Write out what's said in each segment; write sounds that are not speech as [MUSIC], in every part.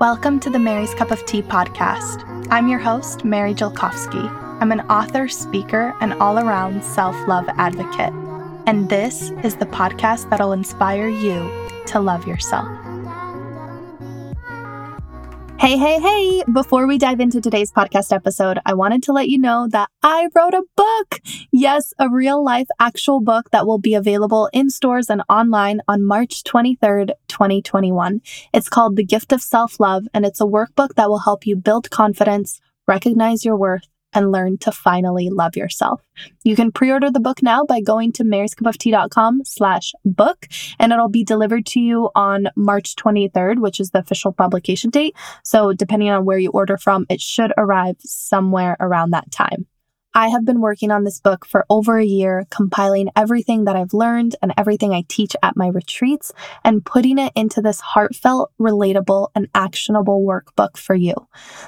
Welcome to the Mary's Cup of Tea podcast. I'm your host, Mary Jelkovsky. I'm an author, speaker, and all around self love advocate. And this is the podcast that'll inspire you to love yourself. Hey, hey, hey! Before we dive into today's podcast episode, I wanted to let you know that I wrote a book. Yes, a real life actual book that will be available in stores and online on March 23rd, 2021. It's called The Gift of Self Love, and it's a workbook that will help you build confidence, recognize your worth, and learn to finally love yourself. You can pre-order the book now by going to maryscupoftea.com slash book, and it'll be delivered to you on March 23rd, which is the official publication date. So depending on where you order from, it should arrive somewhere around that time. I have been working on this book for over a year, compiling everything that I've learned and everything I teach at my retreats and putting it into this heartfelt, relatable, and actionable workbook for you.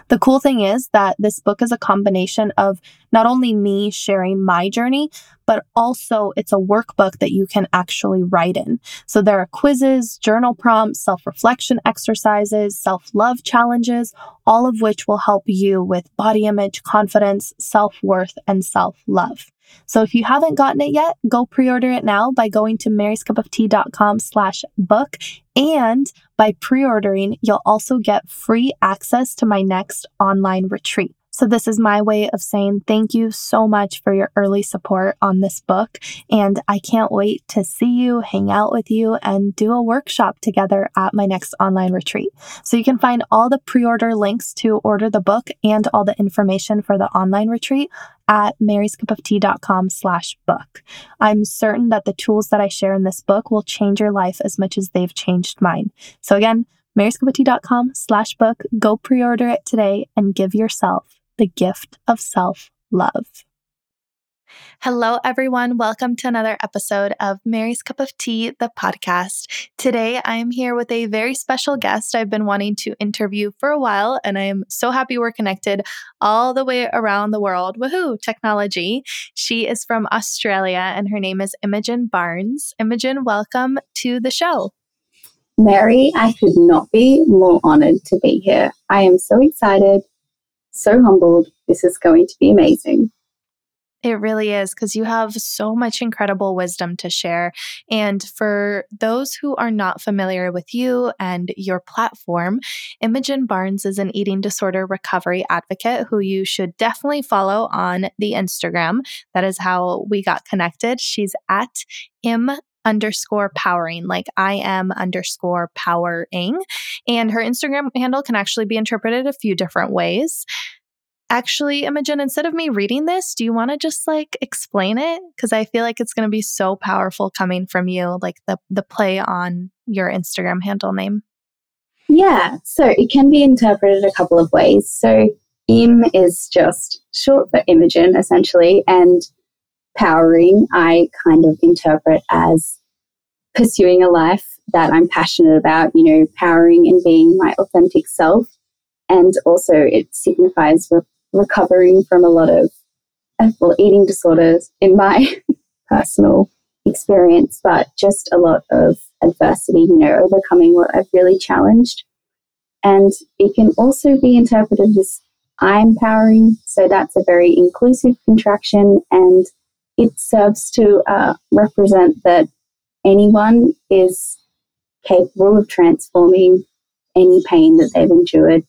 The cool thing is that this book is a combination of not only me sharing my journey, but also it's a workbook that you can actually write in. So there are quizzes, journal prompts, self reflection exercises, self love challenges, all of which will help you with body image, confidence, self worth, and self love. So if you haven't gotten it yet, go pre-order it now by going to maryscupoftea.com slash book. And by pre-ordering, you'll also get free access to my next online retreat. So, this is my way of saying thank you so much for your early support on this book. And I can't wait to see you, hang out with you, and do a workshop together at my next online retreat. So, you can find all the pre order links to order the book and all the information for the online retreat at maryscupoftea.com slash book. I'm certain that the tools that I share in this book will change your life as much as they've changed mine. So again, maryscupoftea.com slash book. Go pre-order it today and give yourself the gift of self love. Hello, everyone. Welcome to another episode of Mary's Cup of Tea, the podcast. Today, I am here with a very special guest I've been wanting to interview for a while, and I am so happy we're connected all the way around the world. Woohoo, technology. She is from Australia, and her name is Imogen Barnes. Imogen, welcome to the show. Mary, I could not be more honored to be here. I am so excited so humbled. This is going to be amazing. It really is because you have so much incredible wisdom to share. And for those who are not familiar with you and your platform, Imogen Barnes is an eating disorder recovery advocate who you should definitely follow on the Instagram. That is how we got connected. She's at im underscore powering, like I am underscore powering. And her Instagram handle can actually be interpreted a few different ways. Actually, Imogen, instead of me reading this, do you want to just like explain it? Because I feel like it's going to be so powerful coming from you, like the the play on your Instagram handle name. Yeah, so it can be interpreted a couple of ways. So Im is just short for Imogen, essentially, and powering, I kind of interpret as pursuing a life that I'm passionate about, you know, powering and being my authentic self. And also, it signifies re- recovering from a lot of well, eating disorders in my [LAUGHS] personal experience, but just a lot of adversity, you know, overcoming what I've really challenged. And it can also be interpreted as I'm powering. So that's a very inclusive contraction and it serves to uh, represent that anyone is capable of transforming any pain that they've endured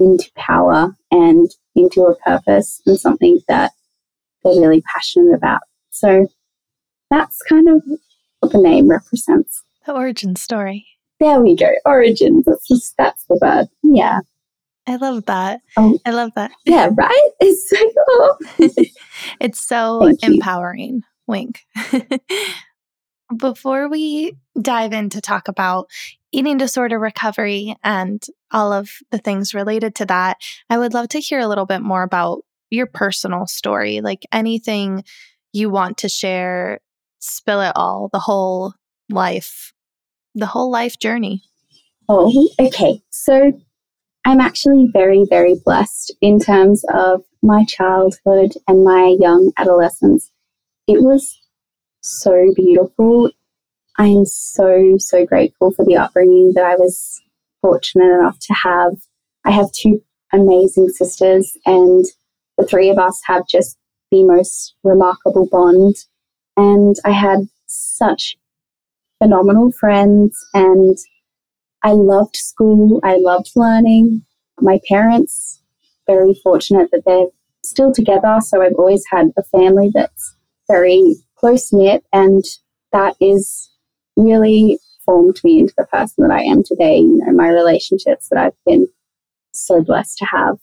into power and into a purpose and something that they're really passionate about. So that's kind of what the name represents. The origin story. There we go. Origins. That's just, that's the word. Yeah. I love that. Oh, I love that. Yeah, right? [LAUGHS] It's so cool. [LAUGHS] it's so empowering. You. Wink. [LAUGHS] Before we dive in to talk about eating disorder recovery and all of the things related to that, I would love to hear a little bit more about your personal story, like anything you want to share, spill it all, the whole life, the whole life journey. Oh, okay. So I'm actually very, very blessed in terms of my childhood and my young adolescence. It was so beautiful. I am so, so grateful for the upbringing that I was fortunate enough to have, I have two amazing sisters, and the three of us have just the most remarkable bond. And I had such phenomenal friends, and I loved school. I loved learning. My parents, very fortunate that they're still together. So I've always had a family that's very close knit, and that is really formed me into the person that I am today. You know, my relationships that I've been so blessed to have.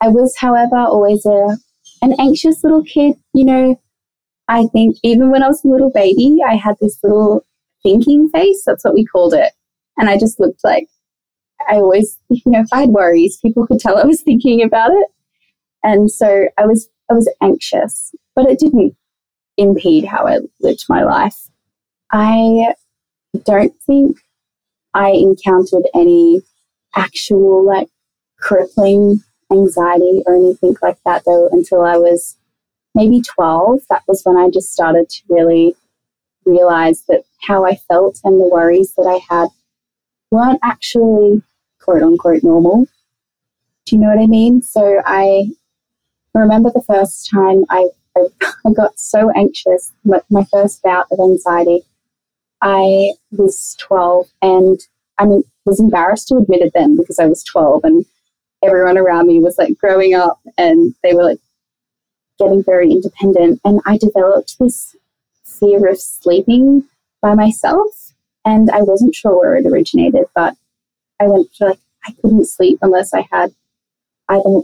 I was, however, always a an anxious little kid. You know, I think even when I was a little baby, I had this little thinking face. That's what we called it. And I just looked like I always, [LAUGHS] you know, if I had worries, people could tell I was thinking about it. And so I was I was anxious, but it didn't impede how I lived my life. I don't think I encountered any actual like crippling anxiety or anything like that though until I was maybe 12. That was when I just started to really realize that how I felt and the worries that I had weren't actually quote unquote normal. Do you know what I mean? So I remember the first time I, I, got so anxious, my, my first bout of anxiety. I was 12 and I mean, was embarrassed to admit it then because I was 12 and everyone around me was like growing up and they were like getting very independent. And I developed this fear of sleeping by myself. And I wasn't sure where it originated, but I went to like, I couldn't sleep unless I had either,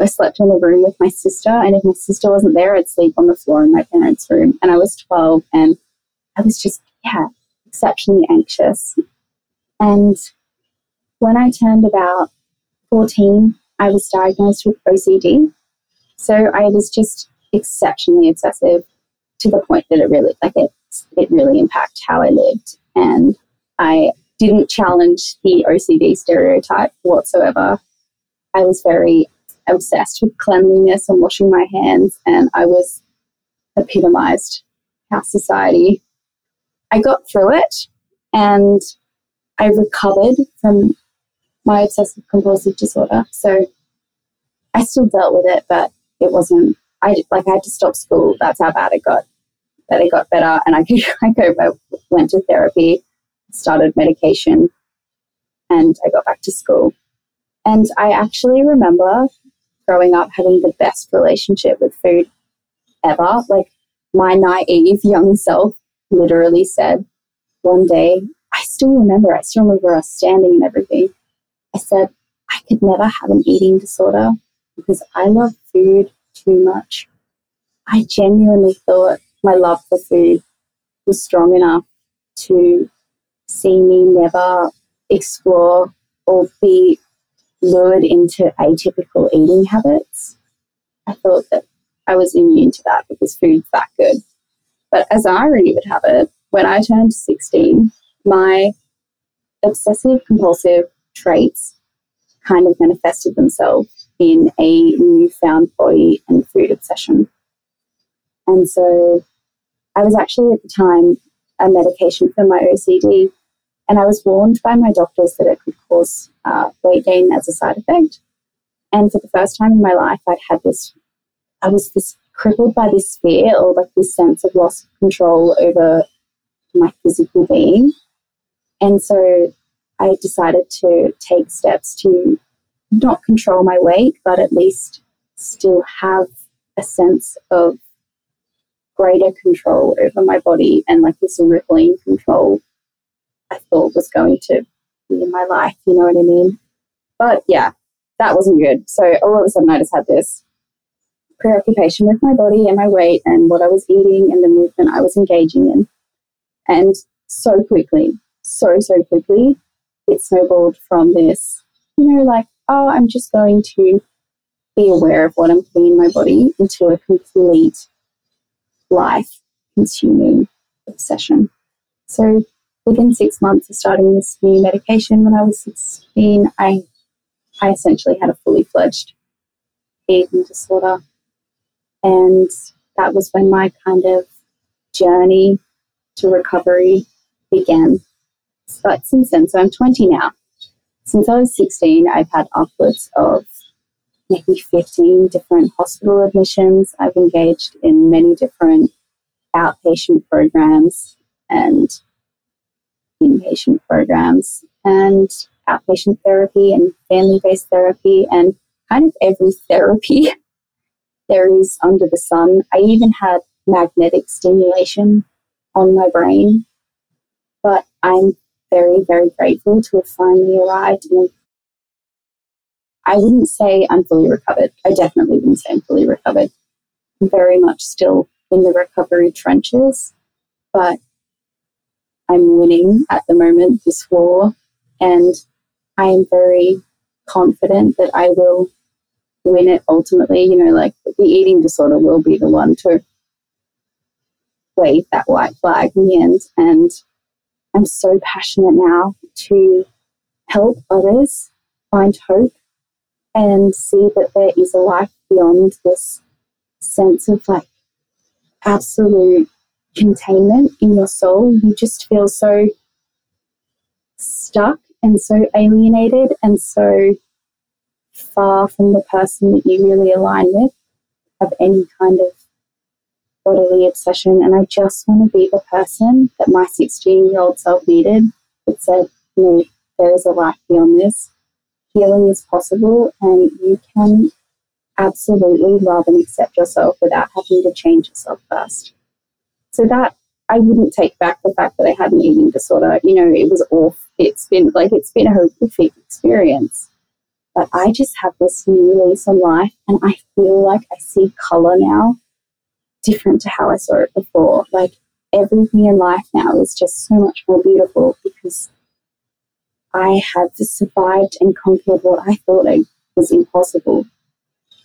I slept in the room with my sister. And if my sister wasn't there, I'd sleep on the floor in my parents' room. And I was 12 and I was just, yeah, exceptionally anxious. And when I turned about 14, I was diagnosed with OCD. So I was just exceptionally obsessive to the point that it really, like it, it really impacted how I lived. And I didn't challenge the OCD stereotype whatsoever. I was very obsessed with cleanliness and washing my hands, and I was epitomized how society. I got through it and I recovered from my obsessive compulsive disorder. So I still dealt with it, but it wasn't. I like I had to stop school. That's how bad it got. But it got better, and I could [LAUGHS] I I went to therapy, started medication, and I got back to school. And I actually remember growing up having the best relationship with food ever. Like my naive young self literally said one day, I still remember, I still remember us standing and everything. I said, I could never have an eating disorder because I love food too much. I genuinely thought my love for food was strong enough to see me never explore or be lured into atypical eating habits. I thought that I was immune to that because food's that good. But as irony would have it, when I turned 16, my obsessive compulsive traits kind of manifested themselves in a newfound body and food obsession. And so I was actually at the time a medication for my OCD, and I was warned by my doctors that it could cause uh, weight gain as a side effect. And for the first time in my life, I'd had this, I was this crippled by this fear or like this sense of loss of control over my physical being. And so I decided to take steps to not control my weight, but at least still have a sense of greater control over my body and like this rippling control I thought was going to be in my life, you know what I mean? But yeah, that wasn't good. So all of a sudden I just had this preoccupation with my body and my weight and what I was eating and the movement I was engaging in. And so quickly, so, so quickly, it snowballed from this, you know, like, oh, I'm just going to be aware of what I'm putting in my body into a complete life consuming obsession. So within six months of starting this new medication when I was 16, I, I essentially had a fully fledged eating disorder. And that was when my kind of journey to recovery began. It's some sense. So I'm 20 now. since I was 16, I've had upwards of maybe 15 different hospital admissions. I've engaged in many different outpatient programs and inpatient programs and outpatient therapy and family based therapy and kind of every therapy [LAUGHS] there is under the sun. I even had magnetic stimulation on my brain, but I'm very, very grateful to have finally arrived. And I wouldn't say I'm fully recovered. I definitely wouldn't say I'm fully recovered. I'm very much still in the recovery trenches, but I'm winning at the moment this war, and I am very confident that I will win it ultimately. You know, like the eating disorder will be the one to wave that white flag in the end. And I'm so passionate now to help others find hope and see that there is a life beyond this sense of like absolute containment in your soul. You just feel so stuck and so alienated and so far from the person that you really align with, have any kind of bodily obsession. And I just want to be the person that my 16 year old self needed that said, no, there is a life beyond this. Healing is possible, and you can absolutely love and accept yourself without having to change yourself first. So that I wouldn't take back the fact that I had an eating disorder. You know, it was off. It's been like it's been a horrific experience. But I just have this new lease on life and I feel like I see color now different to how I saw it before. Like everything in life now is just so much more beautiful because I have survived and conquered what I thought was impossible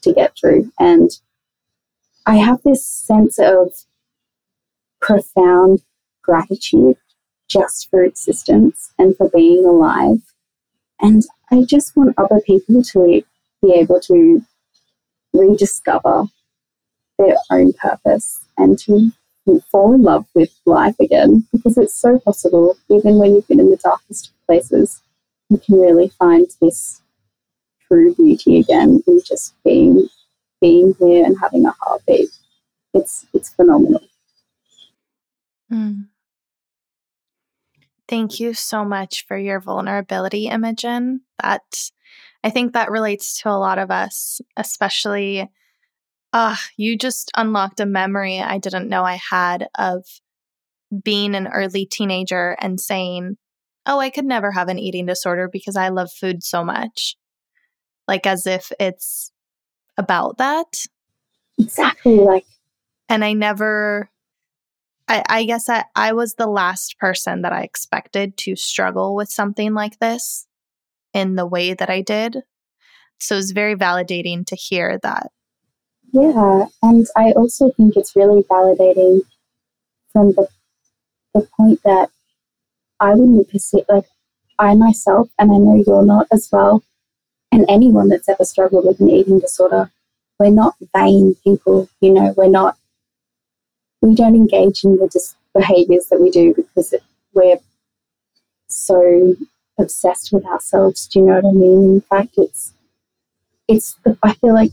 to get through. And I have this sense of profound gratitude just for existence and for being alive. And I just want other people to be able to rediscover their own purpose and to fall in love with life again because it's so possible. Even when you've been in the darkest places, you can really find this true beauty again in just being being here and having a heartbeat. It's it's phenomenal. Mm. Thank you so much for your vulnerability, Imogen. That I think that relates to a lot of us, especially ah, uh, you just unlocked a memory I didn't know I had of being an early teenager and saying, "Oh, I could never have an eating disorder because I love food so much." Like as if it's about that. Exactly like and I never I, I guess I, I was the last person that I expected to struggle with something like this in the way that I did. So it was very validating to hear that. Yeah. And I also think it's really validating from the, the point that I wouldn't perceive, like, I myself, and I know you're not as well, and anyone that's ever struggled with an eating disorder, we're not vain people, you know, we're not we don't engage in the dis- behaviors that we do because it, we're so obsessed with ourselves. Do you know what I mean? In fact, it's it's the, I feel like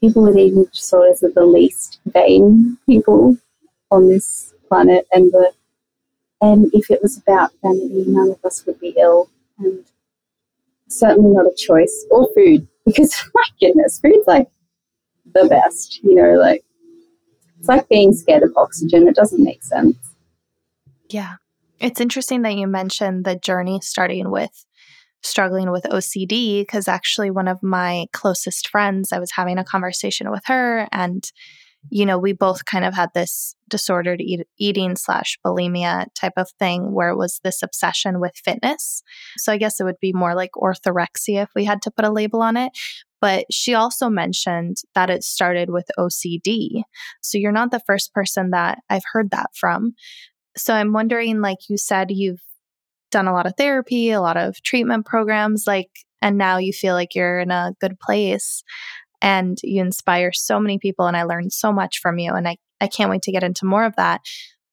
people with eating disorders are the least vain people on this planet, and the and if it was about vanity, none of us would be ill, and certainly not a choice or food because [LAUGHS] my goodness, food's like the best. You know, like it's like being scared of oxygen. It doesn't make sense. Yeah. It's interesting that you mentioned the journey starting with struggling with OCD because actually one of my closest friends, I was having a conversation with her and you know, we both kind of had this disordered eat- eating slash bulimia type of thing where it was this obsession with fitness. So I guess it would be more like orthorexia if we had to put a label on it. But she also mentioned that it started with OCD. So you're not the first person that I've heard that from. So I'm wondering, like you said, you've done a lot of therapy, a lot of treatment programs, like, and now you feel like you're in a good place and you inspire so many people. And I learned so much from you. And I, I can't wait to get into more of that.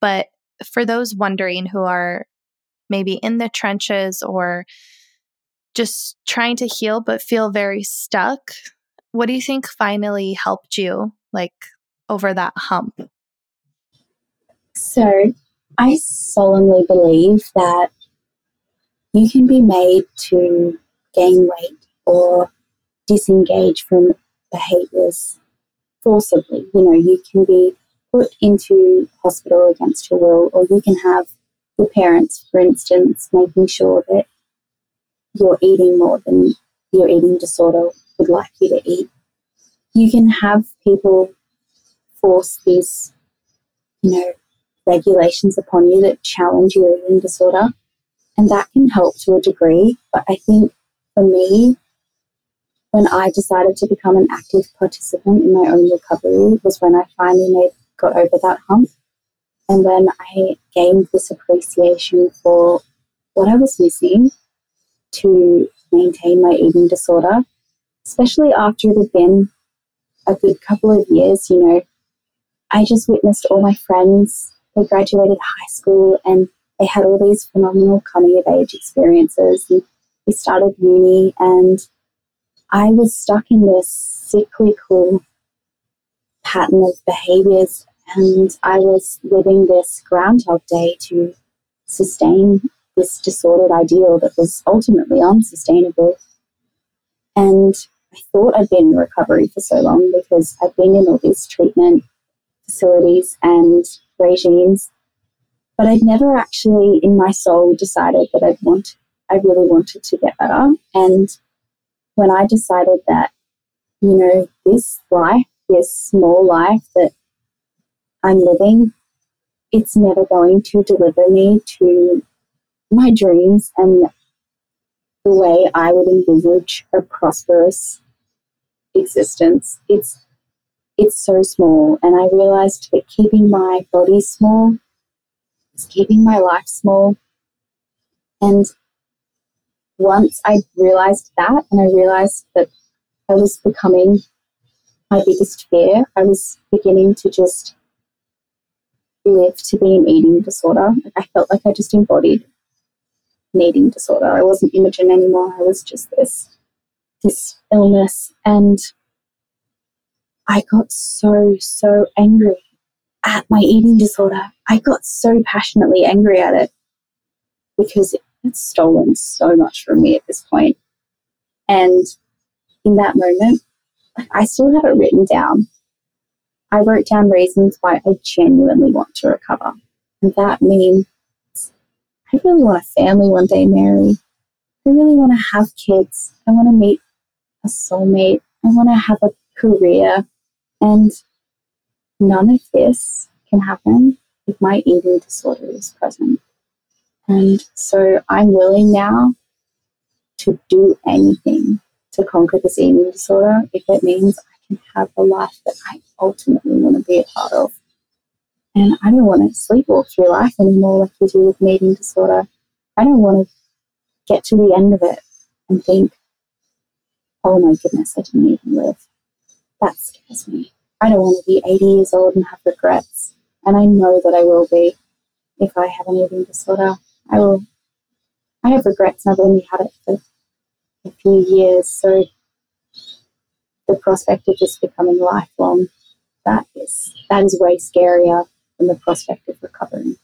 But for those wondering who are maybe in the trenches or just trying to heal but feel very stuck. What do you think finally helped you like over that hump? So, I solemnly believe that you can be made to gain weight or disengage from behaviors forcibly. You know, you can be put into hospital against your will, or you can have your parents, for instance, making sure that you're eating more than your eating disorder would like you to eat. You can have people force these, you know, regulations upon you that challenge your eating disorder. And that can help to a degree. But I think for me, when I decided to become an active participant in my own recovery was when I finally made, got over that hump. And when I gained this appreciation for what I was missing to maintain my eating disorder, especially after it had been a good couple of years, you know, I just witnessed all my friends, they graduated high school and they had all these phenomenal coming of age experiences. And we started uni, and I was stuck in this cyclical pattern of behaviors. And I was living this Groundhog Day to sustain this disordered ideal that was ultimately unsustainable. And I thought I'd been in recovery for so long because I'd been in all these treatment facilities and regimes but I'd never actually, in my soul, decided that I'd want, I really wanted to get better. And when I decided that, you know, this life, this small life that I'm living, it's never going to deliver me to my dreams and the way I would envisage a prosperous existence. It's it's so small, and I realized that keeping my body small is keeping my life small. And once I realized that, and I realized that I was becoming my biggest fear, I was beginning to just live to be an eating disorder. Like I felt like I just embodied an eating disorder. I wasn't Imogen anymore. I was just this this illness, and I got so so angry at my eating disorder. I got so passionately angry at it because it's stolen so much from me at this point. And in that moment, I still have it written down. I wrote down reasons why I genuinely want to recover. And that means I really want a family one day, Mary. I really want to have kids. I want to meet a soulmate. I want to have a career. And none of this can happen if my eating disorder is present. And so I'm willing now to do anything to conquer this eating disorder if it means I can have a life that I ultimately want to be a part of. And I don't want to sleepwalk through life anymore like you do with an eating disorder. I don't want to get to the end of it and think, oh my goodness, I didn't even live. That scares me. I don't want to be 80 years old and have regrets. And I know that I will be if I have an eating disorder. I will. I have regrets, I've only had it for a few years. So the prospect of just becoming lifelong, that is that is way scarier than the prospect of recovering.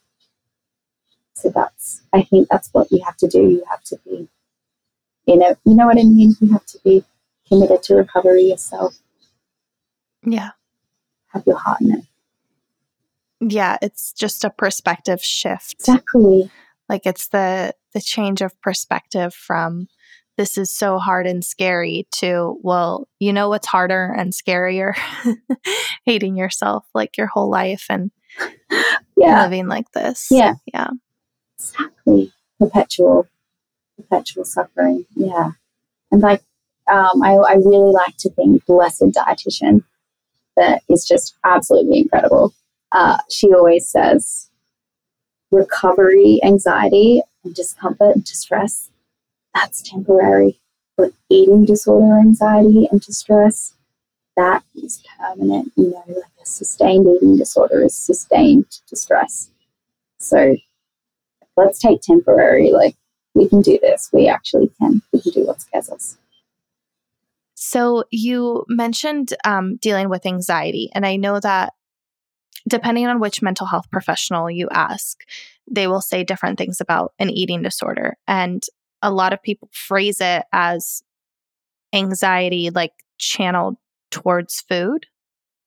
So that's I think that's what you have to do. You have to be, you know, you know what I mean. You have to be committed to recovery yourself. Yeah have your heart in it. Yeah, it's just a perspective shift. Exactly. Like it's the the change of perspective from this is so hard and scary to well, you know what's harder and scarier? [LAUGHS] Hating yourself like your whole life and [LAUGHS] yeah. living like this. Yeah. Yeah. Exactly. Perpetual perpetual suffering. Yeah. And like um, I, I really like to think blessed dietitian that is just absolutely incredible. Uh, she always says recovery, anxiety, and discomfort and distress, that's temporary. But eating disorder, anxiety, and distress, that is permanent. You know, like a sustained eating disorder is sustained distress. So let's take temporary. Like, we can do this. We actually can. We can do what scares us. So you mentioned um, dealing with anxiety, and I know that depending on which mental health professional you ask, they will say different things about an eating disorder. And a lot of people phrase it as anxiety, like channeled towards food.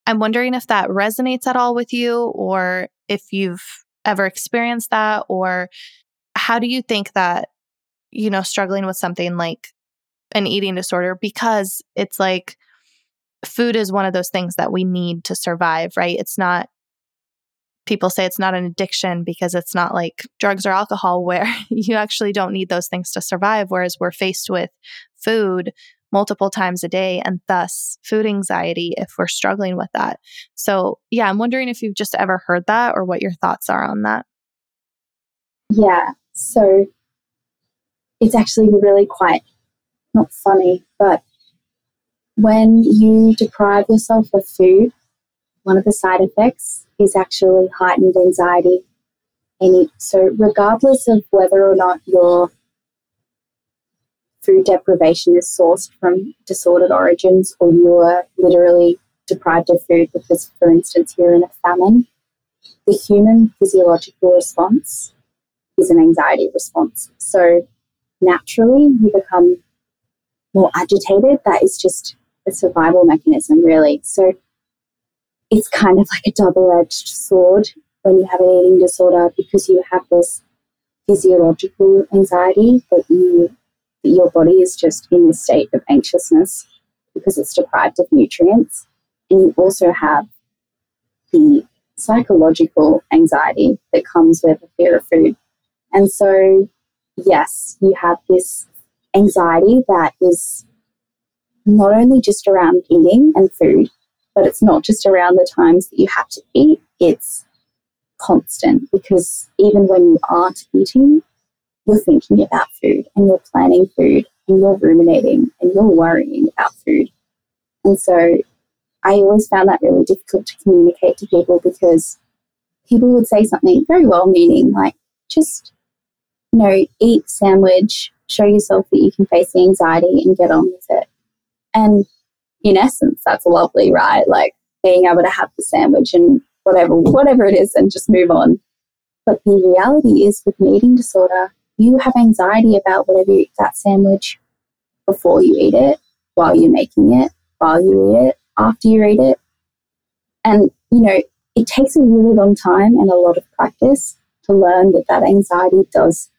I'm wondering if that resonates at all with you, or if you've ever experienced that, or how do you think that, you know, struggling with something like an eating disorder because it's like food is one of those things that we need to survive, right? It's not people say it's not an addiction because it's not like drugs or alcohol where [LAUGHS] you actually don't need those things to survive whereas we're faced with food multiple times a day and thus food anxiety if we're struggling with that. So, yeah, I'm wondering if you've just ever heard that or what your thoughts are on that. Yeah. So, it's actually really quite not funny, but when you deprive yourself of food, one of the side effects is actually heightened anxiety. And so, regardless of whether or not your food deprivation is sourced from disordered origins or you're literally deprived of food because, for instance, you're in a famine, the human physiological response is an anxiety response. So, naturally, you become more agitated, that is just a survival mechanism, really. So it's kind of like a double edged sword when you have an eating disorder because you have this physiological anxiety that you that your body is just in a state of anxiousness because it's deprived of nutrients. And you also have the psychological anxiety that comes with a fear of food. And so, yes, you have this anxiety that is not only just around eating and food, but it's not just around the times that you have to eat, it's constant because even when you aren't eating, you're thinking about food and you're planning food and you're ruminating and you're worrying about food. And so I always found that really difficult to communicate to people because people would say something very well meaning, like, just, you know, eat sandwich, show yourself that you can face the anxiety and get on with it. And in essence, that's lovely, right? Like being able to have the sandwich and whatever, whatever it is and just move on. But the reality is with an eating disorder, you have anxiety about whatever you eat that sandwich before you eat it, while you're making it, while you eat it, after you eat it. And, you know, it takes a really long time and a lot of practice to learn that that anxiety does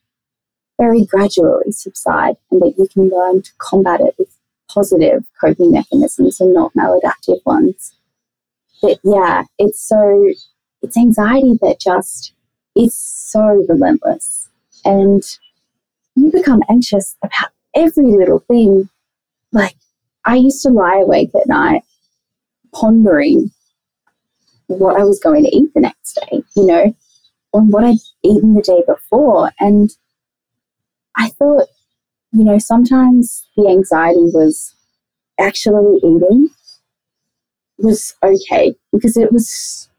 very gradually subside and that you can learn to combat it with positive coping mechanisms and not maladaptive ones. But yeah, it's so, it's anxiety that just is so relentless. And you become anxious about every little thing. Like, I used to lie awake at night pondering what I was going to eat the next day, you know, on what I'd eaten the day before. And I thought, you know, sometimes the anxiety was actually eating was okay because it was,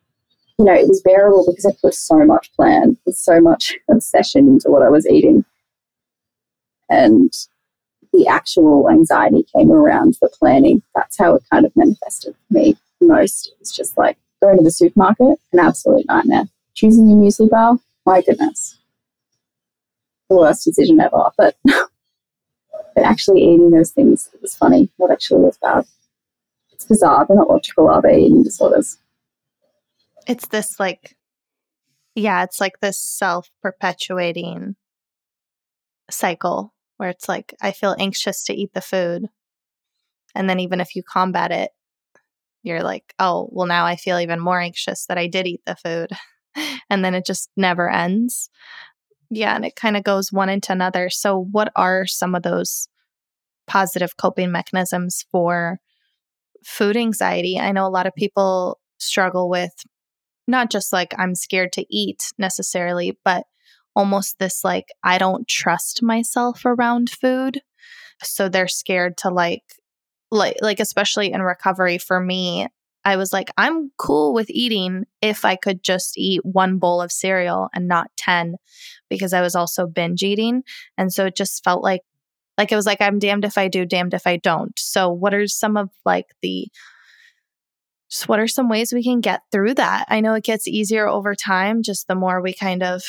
you know, it was bearable because I put so much plan and so much [LAUGHS] obsession into what I was eating. And the actual anxiety came around the planning. That's how it kind of manifested for me most. It was just like going to the supermarket, an absolute nightmare. Choosing a muesli bar, my goodness the worst decision ever. But [LAUGHS] but actually eating those things was funny. What actually was bad. It's bizarre. They're not logical, are they? Eating disorders. It's this like, yeah, it's like this self perpetuating cycle where it's like I feel anxious to eat the food, and then even if you combat it, you're like, oh, well, now I feel even more anxious that I did eat the food. [LAUGHS] and then it just never ends. Yeah, and it kind of goes one into another. So, what are some of those positive coping mechanisms for food anxiety? I know a lot of people struggle with not just like I'm scared to eat necessarily, but almost this like I don't trust myself around food. So they're scared to like like like especially in recovery for me, I was like, I'm cool with eating if I could just eat one bowl of cereal and not 10 because I was also binge eating. And so it just felt like, like it was like, I'm damned if I do, damned if I don't. So, what are some of like the, just what are some ways we can get through that? I know it gets easier over time, just the more we kind of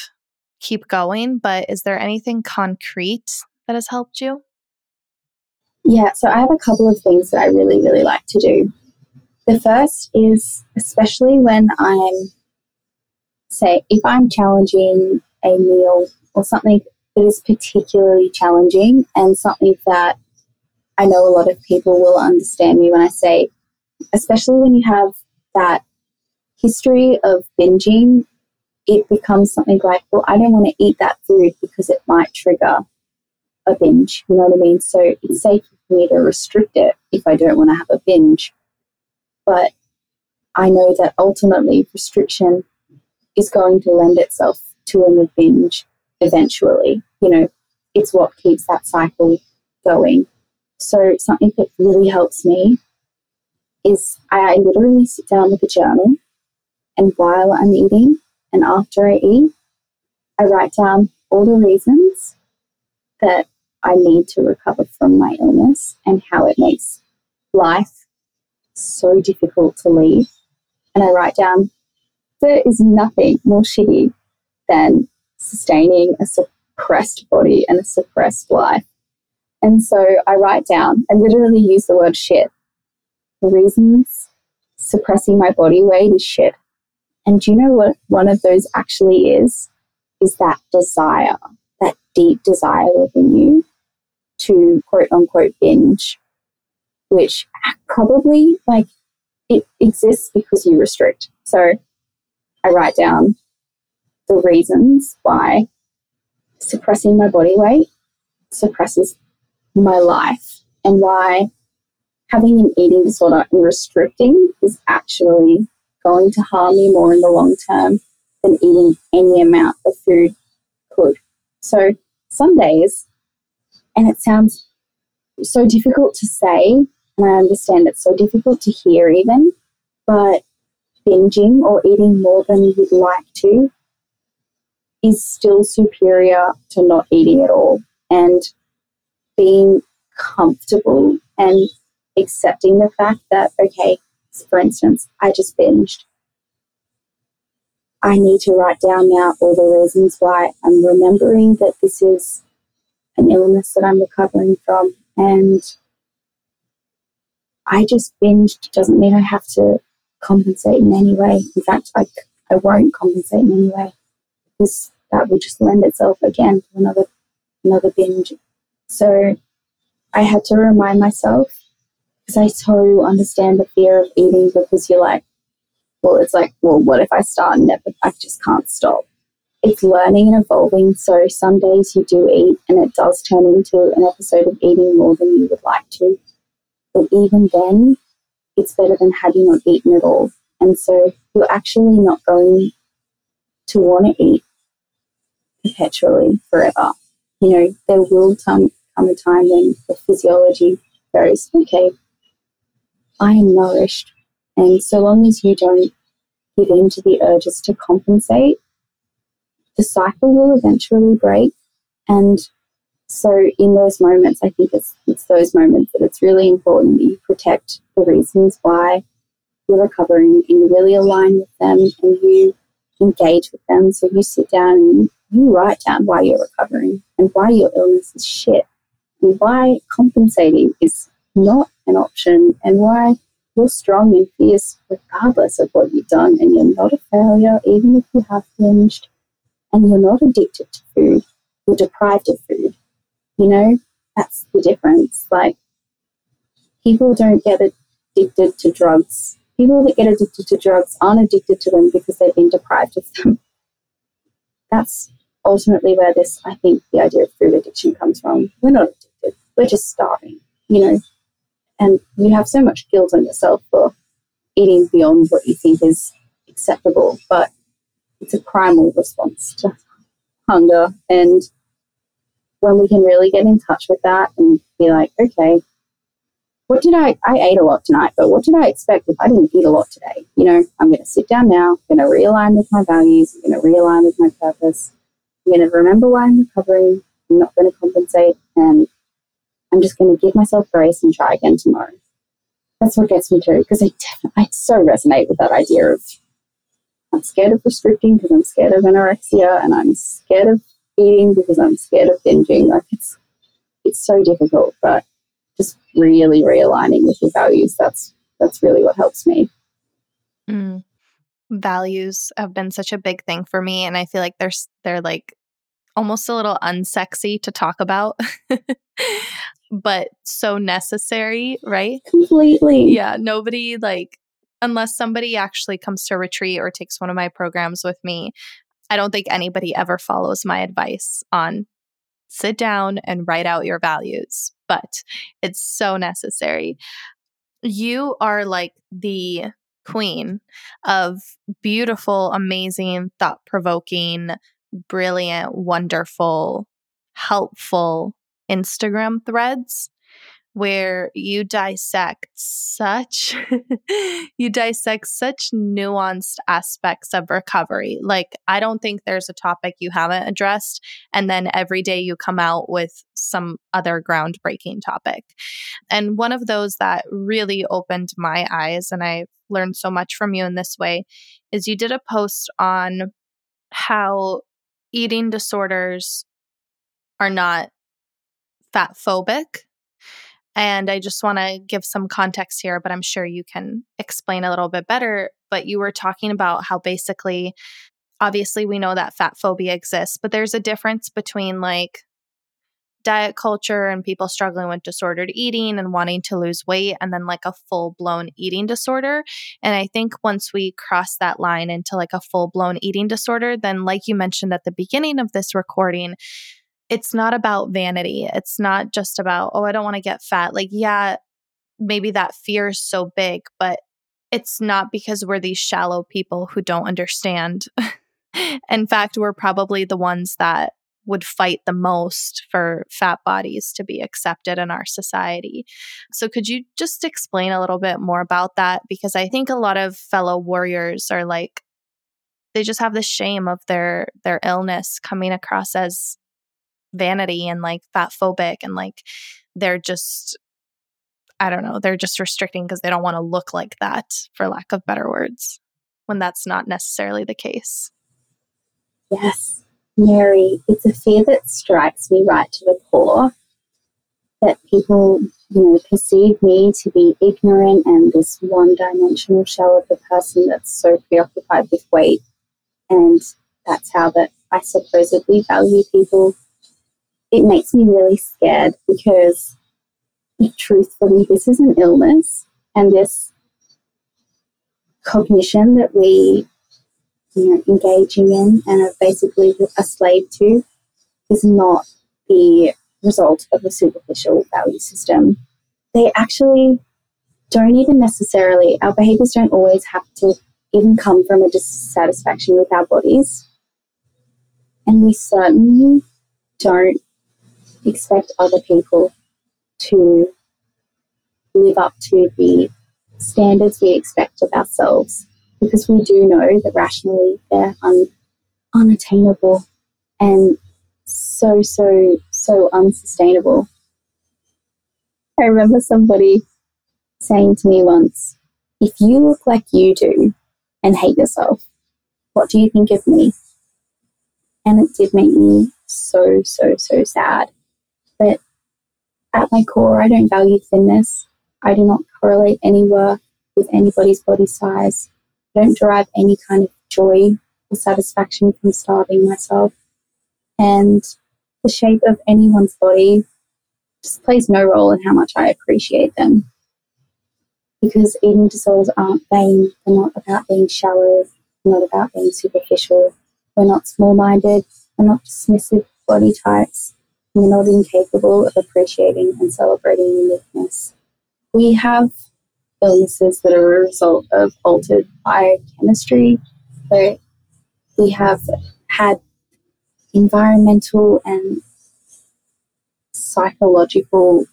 keep going, but is there anything concrete that has helped you? Yeah, so I have a couple of things that I really, really like to do. The first is especially when I'm, say, if I'm challenging a meal or something that is particularly challenging and something that I know a lot of people will understand me when I say, especially when you have that history of binging, it becomes something like, well, I don't want to eat that food because it might trigger a binge. You know what I mean? So it's safe for me to restrict it if I don't want to have a binge. But I know that ultimately restriction is going to lend itself to an binge eventually. You know, it's what keeps that cycle going. So something that really helps me is I literally sit down with a journal and while I'm eating and after I eat, I write down all the reasons that I need to recover from my illness and how it makes life so difficult to leave. And I write down there is nothing more shitty than sustaining a suppressed body and a suppressed life. And so I write down, I literally use the word shit. The reasons suppressing my body weight is shit. And do you know what one of those actually is? Is that desire, that deep desire within you to quote unquote binge, which probably like it exists because you restrict. So I write down the reasons why suppressing my body weight suppresses my life and why having an eating disorder and restricting is actually going to harm me more in the long term than eating any amount of food could. So some days and it sounds so difficult to say, and I understand it's so difficult to hear even, but binging or eating more than you'd like to is still superior to not eating at all. And being comfortable and accepting the fact that, okay, for instance, I just binged. I need to write down now all the reasons why I'm remembering that this is an illness that I'm recovering from. And I just binged doesn't mean I have to compensate in any way. In fact, I, I won't compensate in any way because that will just lend itself again to another another binge. So I had to remind myself because I so understand the fear of eating because you're like, well, it's like, well, what if I start and never, I just can't stop it's learning and evolving. So some days you do eat and it does turn into an episode of eating more than you would like to. But even then, it's better than you not eaten at all. And so you're actually not going to want to eat perpetually forever. You know, there will come, come a time when the physiology goes, okay, I am nourished. And so long as you don't give in to the urges to compensate, the cycle will eventually break. And so, in those moments, I think it's, it's those moments that it's really important that you protect the reasons why you're recovering and you really align with them and you engage with them. So, you sit down and you, write down why you're recovering and why your illness is shit and why compensating is not an option and why you're strong and fierce regardless of what you've done and you're not a failure even if you have binged and you're not addicted to food, you're deprived of food. You know, that's the difference. Like, people don't get addicted to drugs. People that get addicted to drugs aren't addicted to them because they've been deprived of them. That's ultimately where this, I think, the idea of food addiction comes from. We're not addicted, we're just starving, you know. And you have so much guilt on yourself for eating beyond what you think is acceptable. But it's a primal response to hunger. And when we can really get in touch with that and be like, okay, what did I, I ate a lot tonight, but what did I expect if I didn't eat a lot today? You know, I'm going to sit down now, I'm going to realign with my values, I'm going to realign with my purpose. I'm going to remember why I'm recovering. I'm not going to compensate and I'm just going to give myself grace and try again tomorrow. That's what gets me through because I, definitely, I so resonate with that idea of I'm scared of restricting because I'm scared of anorexia and I'm scared of eating because I'm scared of binging. Like it's it's so difficult, but just really realigning with your values. That's that's really what helps me. Mm. Values have been such a big thing for me, and I feel like they're they're like almost a little unsexy to talk about, [LAUGHS] but so necessary, right? Completely. Yeah, nobody like unless somebody actually comes to a retreat or takes one of my programs with me. I don't think anybody ever follows my advice on sit down and write out your values but it's so necessary. You are like the queen of beautiful, amazing, thought provoking, brilliant, wonderful, helpful Instagram threads where you dissect such [LAUGHS] you dissect such nuanced aspects of recovery. Like i don't think there's a topic you haven't addressed and then every day you come out with some other groundbreaking topic. And one of those that really opened my eyes and i learned so much from you in this way is you did a post on how eating disorders are not fat phobic and I just want to give some context here, but I'm sure you can explain a little bit better. But you were talking about how basically, obviously, we know that fat phobia exists, but there's a difference between like diet culture and people struggling with disordered eating and wanting to lose weight, and then like a full blown eating disorder. And I think once we cross that line into like a full blown eating disorder, then, like you mentioned at the beginning of this recording, it's not about vanity. It's not just about, oh, I don't want to get fat. Like, yeah, maybe that fear is so big, but it's not because we're these shallow people who don't understand. [LAUGHS] In fact, we're probably the ones that would fight the most for fat bodies to be accepted in our society. So, could you just explain a little bit more about that? Because I think a lot of fellow warriors are like, they just have the shame of their their illness coming across as vanity and like fat phobic and like they're just I don't know, they're just restricting because they don't want to look like that for lack of better words when that's not necessarily the case. Yes, Mary, it's a fear that strikes me right to the core that people, you know, perceive me to be ignorant and this one dimensional shell of the person that's so preoccupied with weight. And that's how that I supposedly value people it makes me really scared because truthfully, this is an illness and this cognition that we you know engaging in and are basically a slave to is not the result of a superficial value system. They actually don't even necessarily, our behaviors don't always have to even come from a dissatisfaction with our bodies. And we certainly don't expect other people to live up to the standards we expect of ourselves because we do know that rationally they're un- unattainable and so, so, so unsustainable. I remember somebody saying to me once, if you look like you do and hate yourself, what do you think of me? And it did make me so, so, so sad at my core, I don't value thinness. I do not correlate anywhere with anybody's body size. I don't derive any kind of joy or satisfaction from starving myself. And the shape of anyone's body just plays no role in how much I appreciate them. Because eating disorders aren't vain, they're not about being shallow, they're not about being superficial, we're not small minded, we're not dismissive body types not incapable of appreciating and celebrating uniqueness. We have illnesses that are a result of altered biochemistry, but we have had environmental and psychological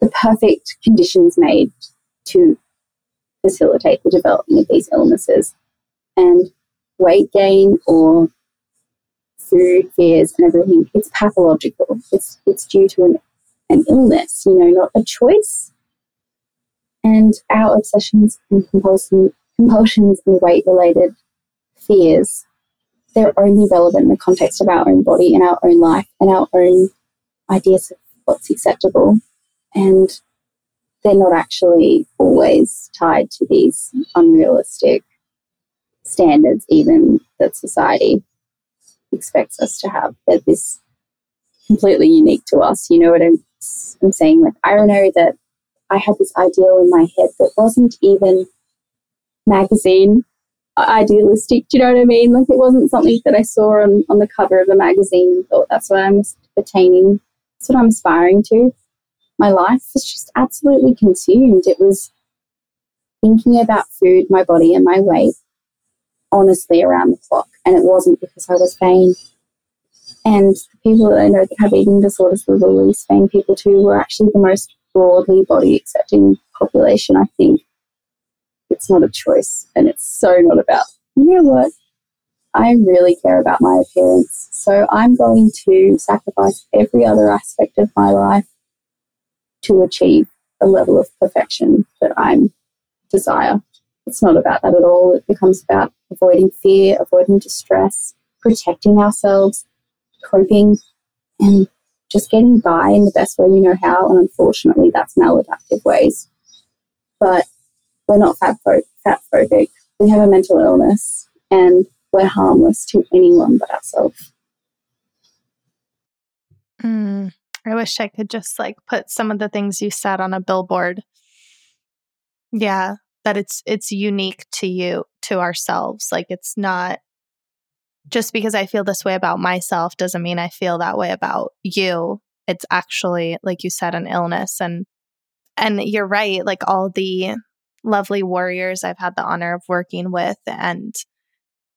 the perfect conditions made to facilitate the development of these illnesses. And weight gain or food fears and everything, it's pathological. It's it's due to an, an illness, you know, not a choice. And our obsessions and compulsion, compulsions and weight related fears, they're only relevant in the context of our own body and our own life and our own ideas of what's acceptable. And they're not actually always tied to these unrealistic standards, even that society expects us to have. They're this completely unique to us. You know what I'm, I'm saying? Like, I don't know that I had this ideal in my head that wasn't even magazine idealistic. Do you know what I mean? Like, it wasn't something that I saw on, on the cover of a magazine and thought that's what I'm attaining, that's what I'm aspiring to my life was just absolutely consumed. It was thinking about food, my body, and my weight honestly around the clock. And it wasn't because I was vain. And the people that I know that have eating disorders were the least vain people too were actually the most broadly body accepting population, I think. It's not a choice and it's so not about, you know what? I really care about my appearance. So I'm going to sacrifice every other aspect of my life to achieve a level of perfection that I'm desire. It's not about that at all. It becomes about avoiding fear, avoiding distress, protecting ourselves, coping, and just getting by in the best way we know how. And unfortunately, that's maladaptive ways. But we're not fat phobic. We have a mental illness and we're harmless to anyone but ourselves. Mm. I wish I could just like put some of the things you said on a billboard. Yeah, that it's it's unique to you, to ourselves. Like it's not just because I feel this way about myself doesn't mean I feel that way about you. It's actually like you said an illness and and you're right, like all the lovely warriors I've had the honor of working with and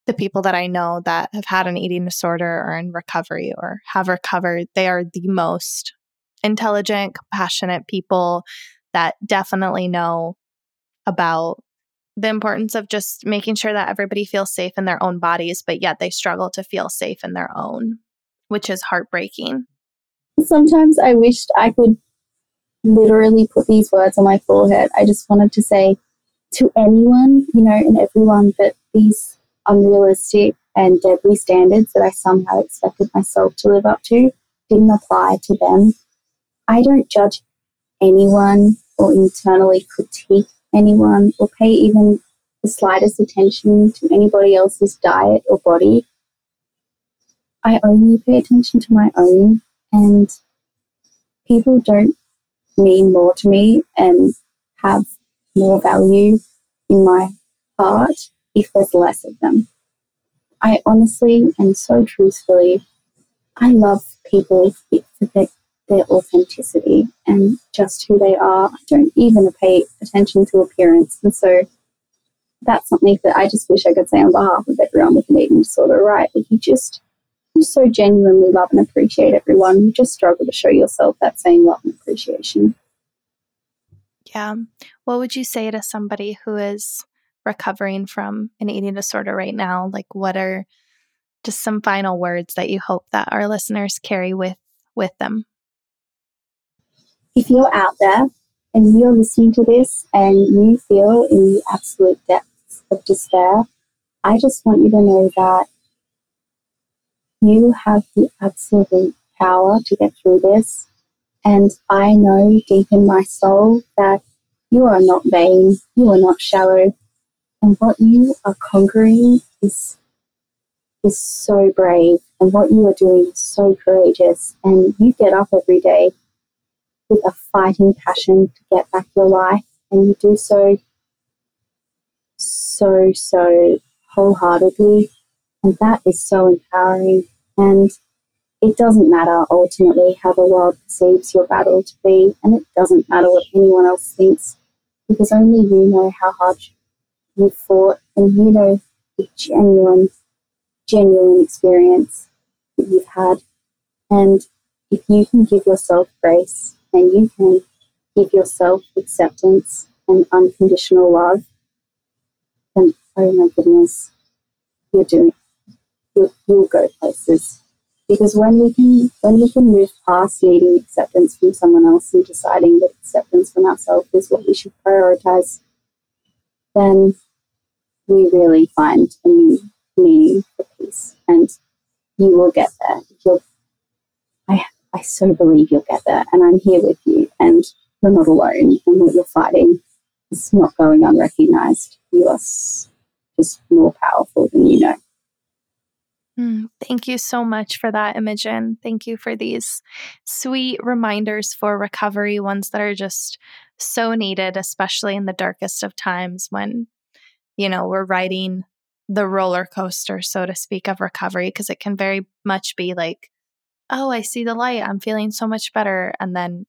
the people that I know that have had an eating disorder or in recovery or have recovered, they are the most intelligent, compassionate people that definitely know about the importance of just making sure that everybody feels safe in their own bodies, but yet they struggle to feel safe in their own, which is heartbreaking. Sometimes I wished I could literally put these words on my forehead. I just wanted to say to anyone, you know, and everyone that these unrealistic and deadly standards that I somehow expected myself to live up to didn't apply to them. I don't judge anyone or internally critique anyone or pay even the slightest attention to anybody else's diet or body. I only pay attention to my own, and people don't mean more to me and have more value in my heart if there's less of them. I honestly and so truthfully, I love people for their, their authenticity and just who they are. I don't even pay attention to appearance. And so that's something that I just wish I could say on behalf of everyone with an eating disorder, right? That you just, you so genuinely love and appreciate everyone. You just struggle to show yourself that same love and appreciation. Yeah. What would you say to somebody who is recovering from an eating disorder right now, like what are just some final words that you hope that our listeners carry with with them? If you're out there and you're listening to this and you feel in the absolute depths of despair, I just want you to know that you have the absolute power to get through this. And I know deep in my soul that you are not vain, you are not shallow, and what you are conquering is is so brave. And what you are doing is so courageous. And you get up every day with a fighting passion to get back your life. And you do so so so wholeheartedly. And that is so empowering. And it doesn't matter ultimately how the world perceives your battle to be. And it doesn't matter what anyone else thinks. Because only you know how hard you fought. And you know the genuine, genuine experience that you've had. And if you can give yourself grace and you can give yourself acceptance and unconditional love, then oh my goodness, you're doing you'll, you'll go places. Because when we can when we can move past needing acceptance from someone else and deciding that acceptance from ourselves is what we should prioritize, then we really find a new meaning for peace. And you will get there. You'll I I so believe you'll get there and I'm here with you and you're not alone and what you're fighting is not going unrecognized. You are just more powerful than you know. Mm, thank you so much for that, Imogen. Thank you for these sweet reminders for recovery, ones that are just so needed, especially in the darkest of times when, you know, we're riding the roller coaster, so to speak, of recovery, because it can very much be like, oh, I see the light. I'm feeling so much better. And then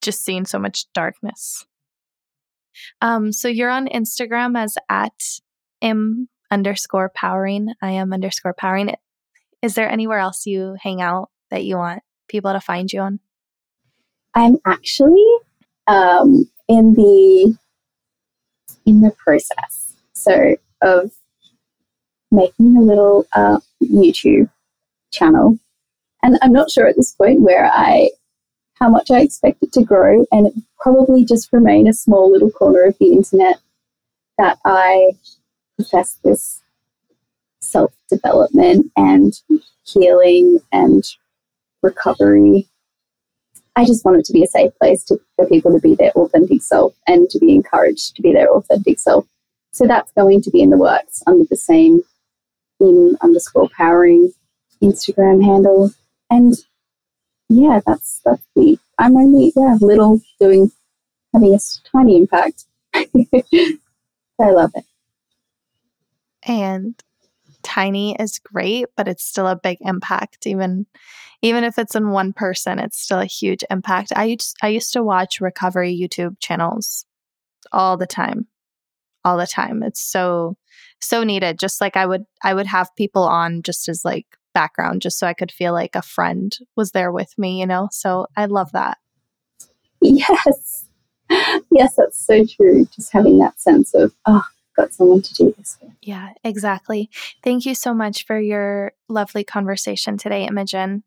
just seeing so much darkness. Um, so you're on Instagram as at m underscore powering. I am underscore powering. Is there anywhere else you hang out that you want people to find you on? I'm actually um, in the in the process so of making a little uh, YouTube channel, and I'm not sure at this point where I how much I expect it to grow, and it probably just remain a small little corner of the internet that I profess this self development and healing and recovery. I just want it to be a safe place to, for people to be their authentic self and to be encouraged to be their authentic self. So that's going to be in the works under the same in underscore powering Instagram handle. And yeah, that's that's the I'm only yeah little doing having a tiny impact. [LAUGHS] I love it. And tiny is great, but it's still a big impact. Even even if it's in one person, it's still a huge impact. I used, I used to watch recovery YouTube channels all the time. All the time. It's so so needed. Just like I would I would have people on just as like background just so I could feel like a friend was there with me, you know? So I love that. Yes. Yes, that's so true. Just having that sense of, oh, got someone to do this with. Yeah, exactly. Thank you so much for your lovely conversation today, Imogen.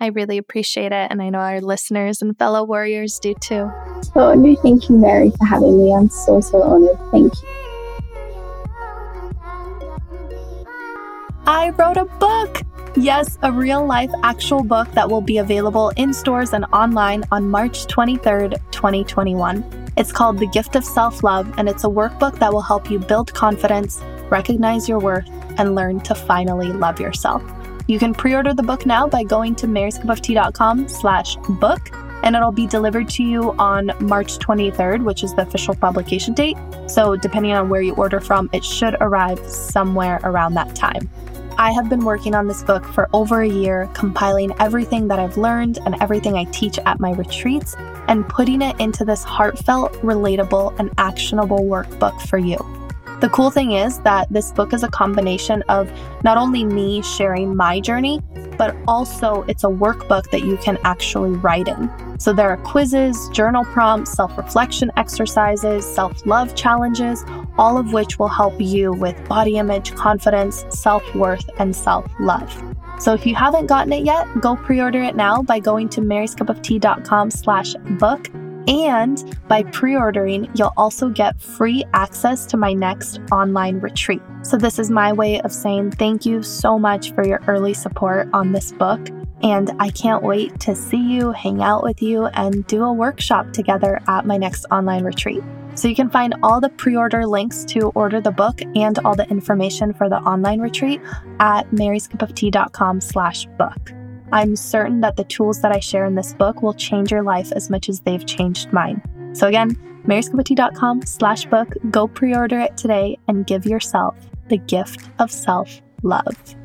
I really appreciate it, and I know our listeners and fellow warriors do too. Oh, no, thank you, Mary, for having me. I'm so, so honored. Thank you. I wrote a book. Yes, a real life actual book that will be available in stores and online on March 23rd, 2021. It's called The Gift of Self Love, and it's a workbook that will help you build confidence, recognize your worth, and learn to finally love yourself. You can pre-order the book now by going to maryscupoftea.com slash book, and it'll be delivered to you on March 23rd, which is the official publication date. So depending on where you order from, it should arrive somewhere around that time. I have been working on this book for over a year, compiling everything that I've learned and everything I teach at my retreats, and putting it into this heartfelt, relatable, and actionable workbook for you. The cool thing is that this book is a combination of not only me sharing my journey, but also it's a workbook that you can actually write in. So there are quizzes, journal prompts, self reflection exercises, self love challenges, all of which will help you with body image, confidence, self worth, and self love. So if you haven't gotten it yet, go pre-order it now by going to maryscupoftea.com slash book and by pre ordering, you'll also get free access to my next online retreat. So, this is my way of saying thank you so much for your early support on this book. And I can't wait to see you, hang out with you, and do a workshop together at my next online retreat. So you can find all the pre-order links to order the book and all the information for the online retreat at maryscupoftea.com slash book. I'm certain that the tools that I share in this book will change your life as much as they've changed mine. So again, maryscupoftea.com slash book. Go pre-order it today and give yourself the gift of self-love.